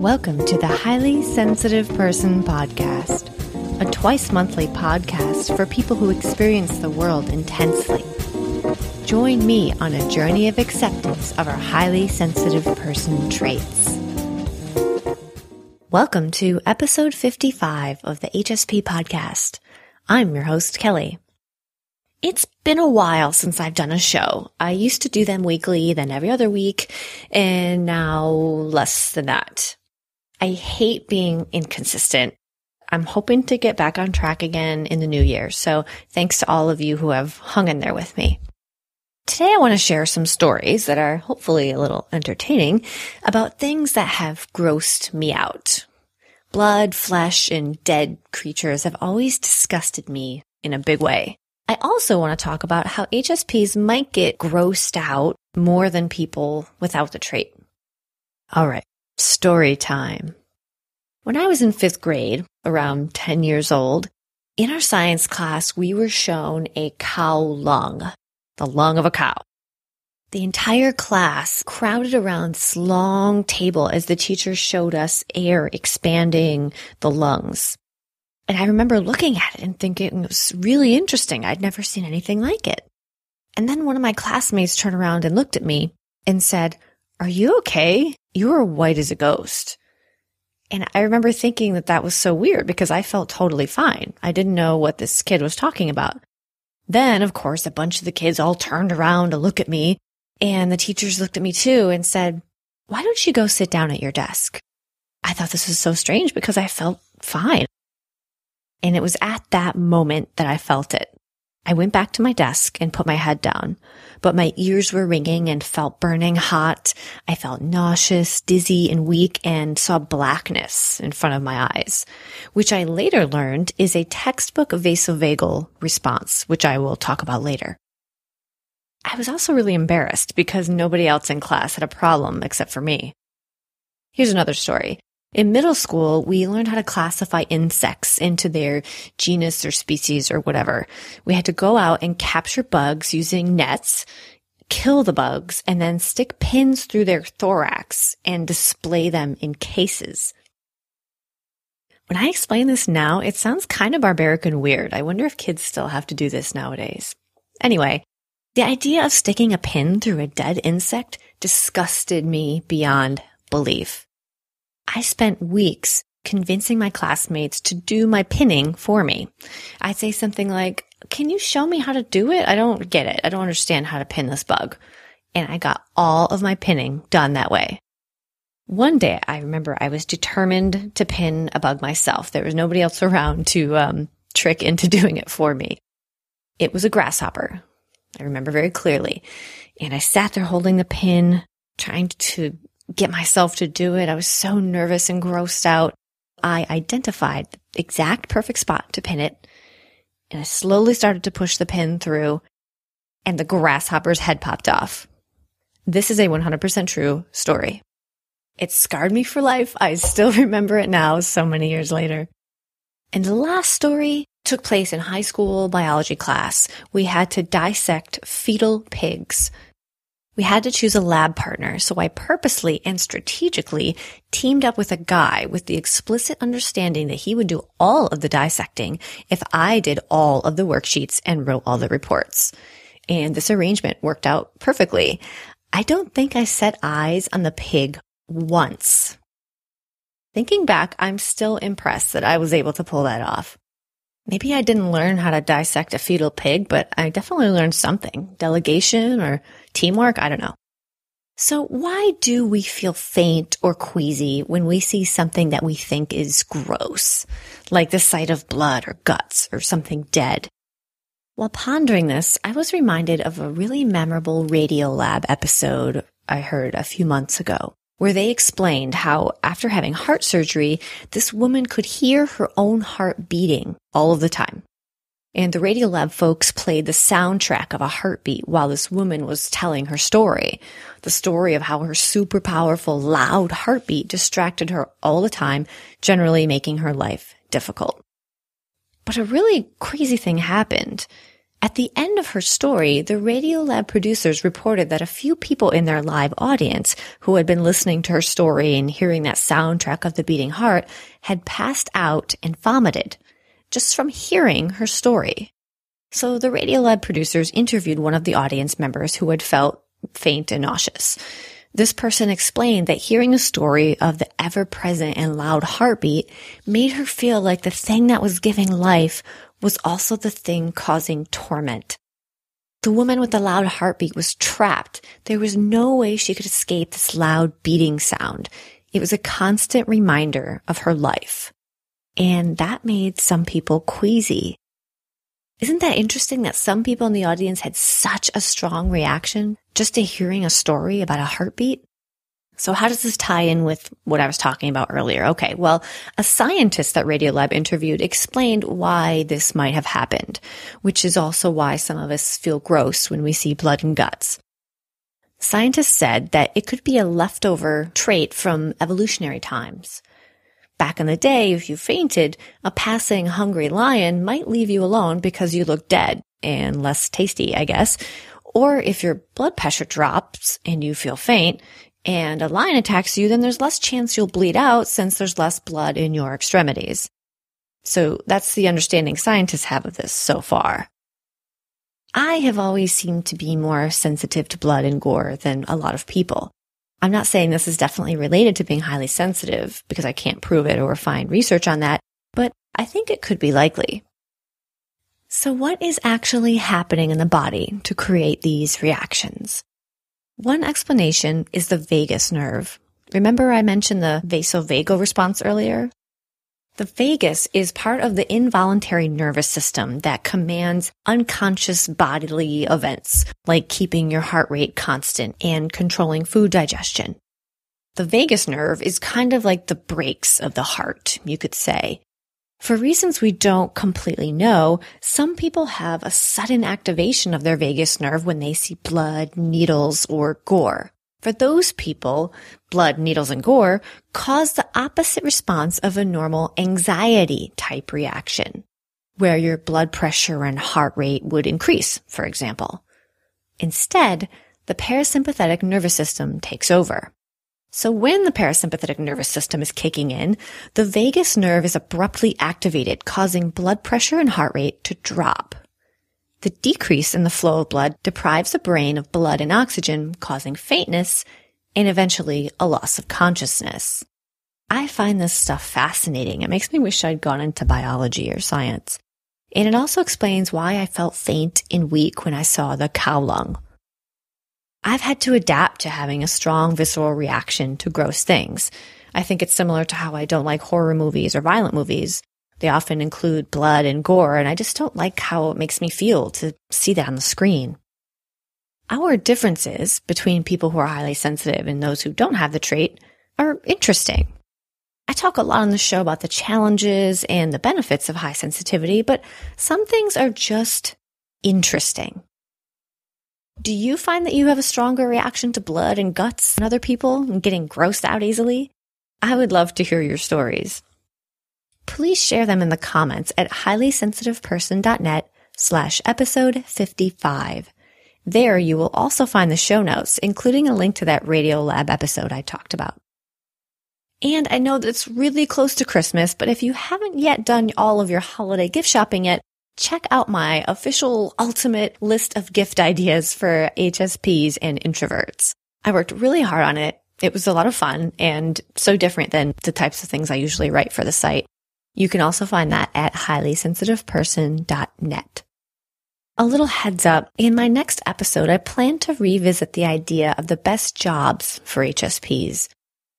Welcome to the Highly Sensitive Person Podcast, a twice monthly podcast for people who experience the world intensely. Join me on a journey of acceptance of our highly sensitive person traits. Welcome to episode 55 of the HSP podcast. I'm your host, Kelly. It's been a while since I've done a show. I used to do them weekly, then every other week, and now less than that. I hate being inconsistent. I'm hoping to get back on track again in the new year. So thanks to all of you who have hung in there with me. Today I want to share some stories that are hopefully a little entertaining about things that have grossed me out. Blood, flesh, and dead creatures have always disgusted me in a big way. I also want to talk about how HSPs might get grossed out more than people without the trait. All right. Story time. When I was in fifth grade, around 10 years old, in our science class, we were shown a cow lung, the lung of a cow. The entire class crowded around this long table as the teacher showed us air expanding the lungs. And I remember looking at it and thinking it was really interesting. I'd never seen anything like it. And then one of my classmates turned around and looked at me and said, Are you okay? You are white as a ghost. And I remember thinking that that was so weird because I felt totally fine. I didn't know what this kid was talking about. Then, of course, a bunch of the kids all turned around to look at me and the teachers looked at me too and said, why don't you go sit down at your desk? I thought this was so strange because I felt fine. And it was at that moment that I felt it. I went back to my desk and put my head down, but my ears were ringing and felt burning hot. I felt nauseous, dizzy, and weak and saw blackness in front of my eyes, which I later learned is a textbook vasovagal response, which I will talk about later. I was also really embarrassed because nobody else in class had a problem except for me. Here's another story. In middle school, we learned how to classify insects into their genus or species or whatever. We had to go out and capture bugs using nets, kill the bugs, and then stick pins through their thorax and display them in cases. When I explain this now, it sounds kind of barbaric and weird. I wonder if kids still have to do this nowadays. Anyway, the idea of sticking a pin through a dead insect disgusted me beyond belief. I spent weeks convincing my classmates to do my pinning for me. I'd say something like, can you show me how to do it? I don't get it. I don't understand how to pin this bug. And I got all of my pinning done that way. One day I remember I was determined to pin a bug myself. There was nobody else around to um, trick into doing it for me. It was a grasshopper. I remember very clearly. And I sat there holding the pin, trying to get myself to do it. I was so nervous and grossed out. I identified the exact perfect spot to pin it. And I slowly started to push the pin through and the grasshopper's head popped off. This is a 100% true story. It scarred me for life. I still remember it now so many years later. And the last story took place in high school biology class. We had to dissect fetal pigs we had to choose a lab partner, so I purposely and strategically teamed up with a guy with the explicit understanding that he would do all of the dissecting if I did all of the worksheets and wrote all the reports. And this arrangement worked out perfectly. I don't think I set eyes on the pig once. Thinking back, I'm still impressed that I was able to pull that off. Maybe I didn't learn how to dissect a fetal pig, but I definitely learned something. Delegation or teamwork? I don't know. So why do we feel faint or queasy when we see something that we think is gross, like the sight of blood or guts or something dead? While pondering this, I was reminded of a really memorable Radiolab episode I heard a few months ago where they explained how after having heart surgery, this woman could hear her own heart beating all of the time. And the Radiolab folks played the soundtrack of a heartbeat while this woman was telling her story. The story of how her super powerful, loud heartbeat distracted her all the time, generally making her life difficult. But a really crazy thing happened. At the end of her story, the Radiolab producers reported that a few people in their live audience who had been listening to her story and hearing that soundtrack of the beating heart had passed out and vomited just from hearing her story. So the Radiolab producers interviewed one of the audience members who had felt faint and nauseous. This person explained that hearing a story of the ever present and loud heartbeat made her feel like the thing that was giving life was also the thing causing torment. The woman with the loud heartbeat was trapped. There was no way she could escape this loud beating sound. It was a constant reminder of her life. And that made some people queasy. Isn't that interesting that some people in the audience had such a strong reaction just to hearing a story about a heartbeat? So how does this tie in with what I was talking about earlier? Okay. Well, a scientist that Radiolab interviewed explained why this might have happened, which is also why some of us feel gross when we see blood and guts. Scientists said that it could be a leftover trait from evolutionary times. Back in the day, if you fainted, a passing hungry lion might leave you alone because you look dead and less tasty, I guess. Or if your blood pressure drops and you feel faint and a lion attacks you, then there's less chance you'll bleed out since there's less blood in your extremities. So that's the understanding scientists have of this so far. I have always seemed to be more sensitive to blood and gore than a lot of people. I'm not saying this is definitely related to being highly sensitive because I can't prove it or find research on that, but I think it could be likely. So what is actually happening in the body to create these reactions? One explanation is the vagus nerve. Remember I mentioned the vasovagal response earlier? The vagus is part of the involuntary nervous system that commands unconscious bodily events, like keeping your heart rate constant and controlling food digestion. The vagus nerve is kind of like the brakes of the heart, you could say. For reasons we don't completely know, some people have a sudden activation of their vagus nerve when they see blood, needles, or gore. For those people, blood, needles, and gore cause the opposite response of a normal anxiety type reaction, where your blood pressure and heart rate would increase, for example. Instead, the parasympathetic nervous system takes over. So when the parasympathetic nervous system is kicking in, the vagus nerve is abruptly activated, causing blood pressure and heart rate to drop. The decrease in the flow of blood deprives the brain of blood and oxygen, causing faintness and eventually a loss of consciousness. I find this stuff fascinating. It makes me wish I'd gone into biology or science. And it also explains why I felt faint and weak when I saw the cow lung. I've had to adapt to having a strong visceral reaction to gross things. I think it's similar to how I don't like horror movies or violent movies. They often include blood and gore, and I just don't like how it makes me feel to see that on the screen. Our differences between people who are highly sensitive and those who don't have the trait are interesting. I talk a lot on the show about the challenges and the benefits of high sensitivity, but some things are just interesting. Do you find that you have a stronger reaction to blood and guts than other people and getting grossed out easily? I would love to hear your stories please share them in the comments at highlysensitiveperson.net slash episode 55. There you will also find the show notes, including a link to that Radiolab episode I talked about. And I know that it's really close to Christmas, but if you haven't yet done all of your holiday gift shopping yet, check out my official ultimate list of gift ideas for HSPs and introverts. I worked really hard on it. It was a lot of fun and so different than the types of things I usually write for the site. You can also find that at highlysensitiveperson.net. A little heads up, in my next episode, I plan to revisit the idea of the best jobs for HSPs.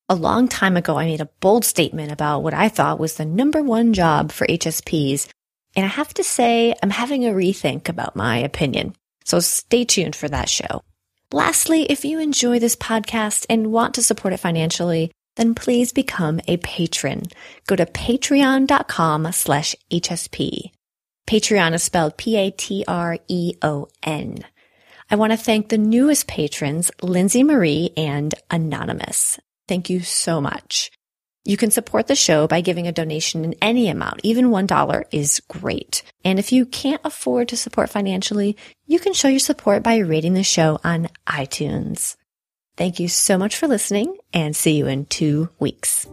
A long time ago, I made a bold statement about what I thought was the number one job for HSPs, and I have to say I'm having a rethink about my opinion. So stay tuned for that show. Lastly, if you enjoy this podcast and want to support it financially, then please become a patron. Go to patreon.com slash HSP. Patreon is spelled P-A-T-R-E-O-N. I want to thank the newest patrons, Lindsay Marie and Anonymous. Thank you so much. You can support the show by giving a donation in any amount. Even $1 is great. And if you can't afford to support financially, you can show your support by rating the show on iTunes. Thank you so much for listening and see you in two weeks.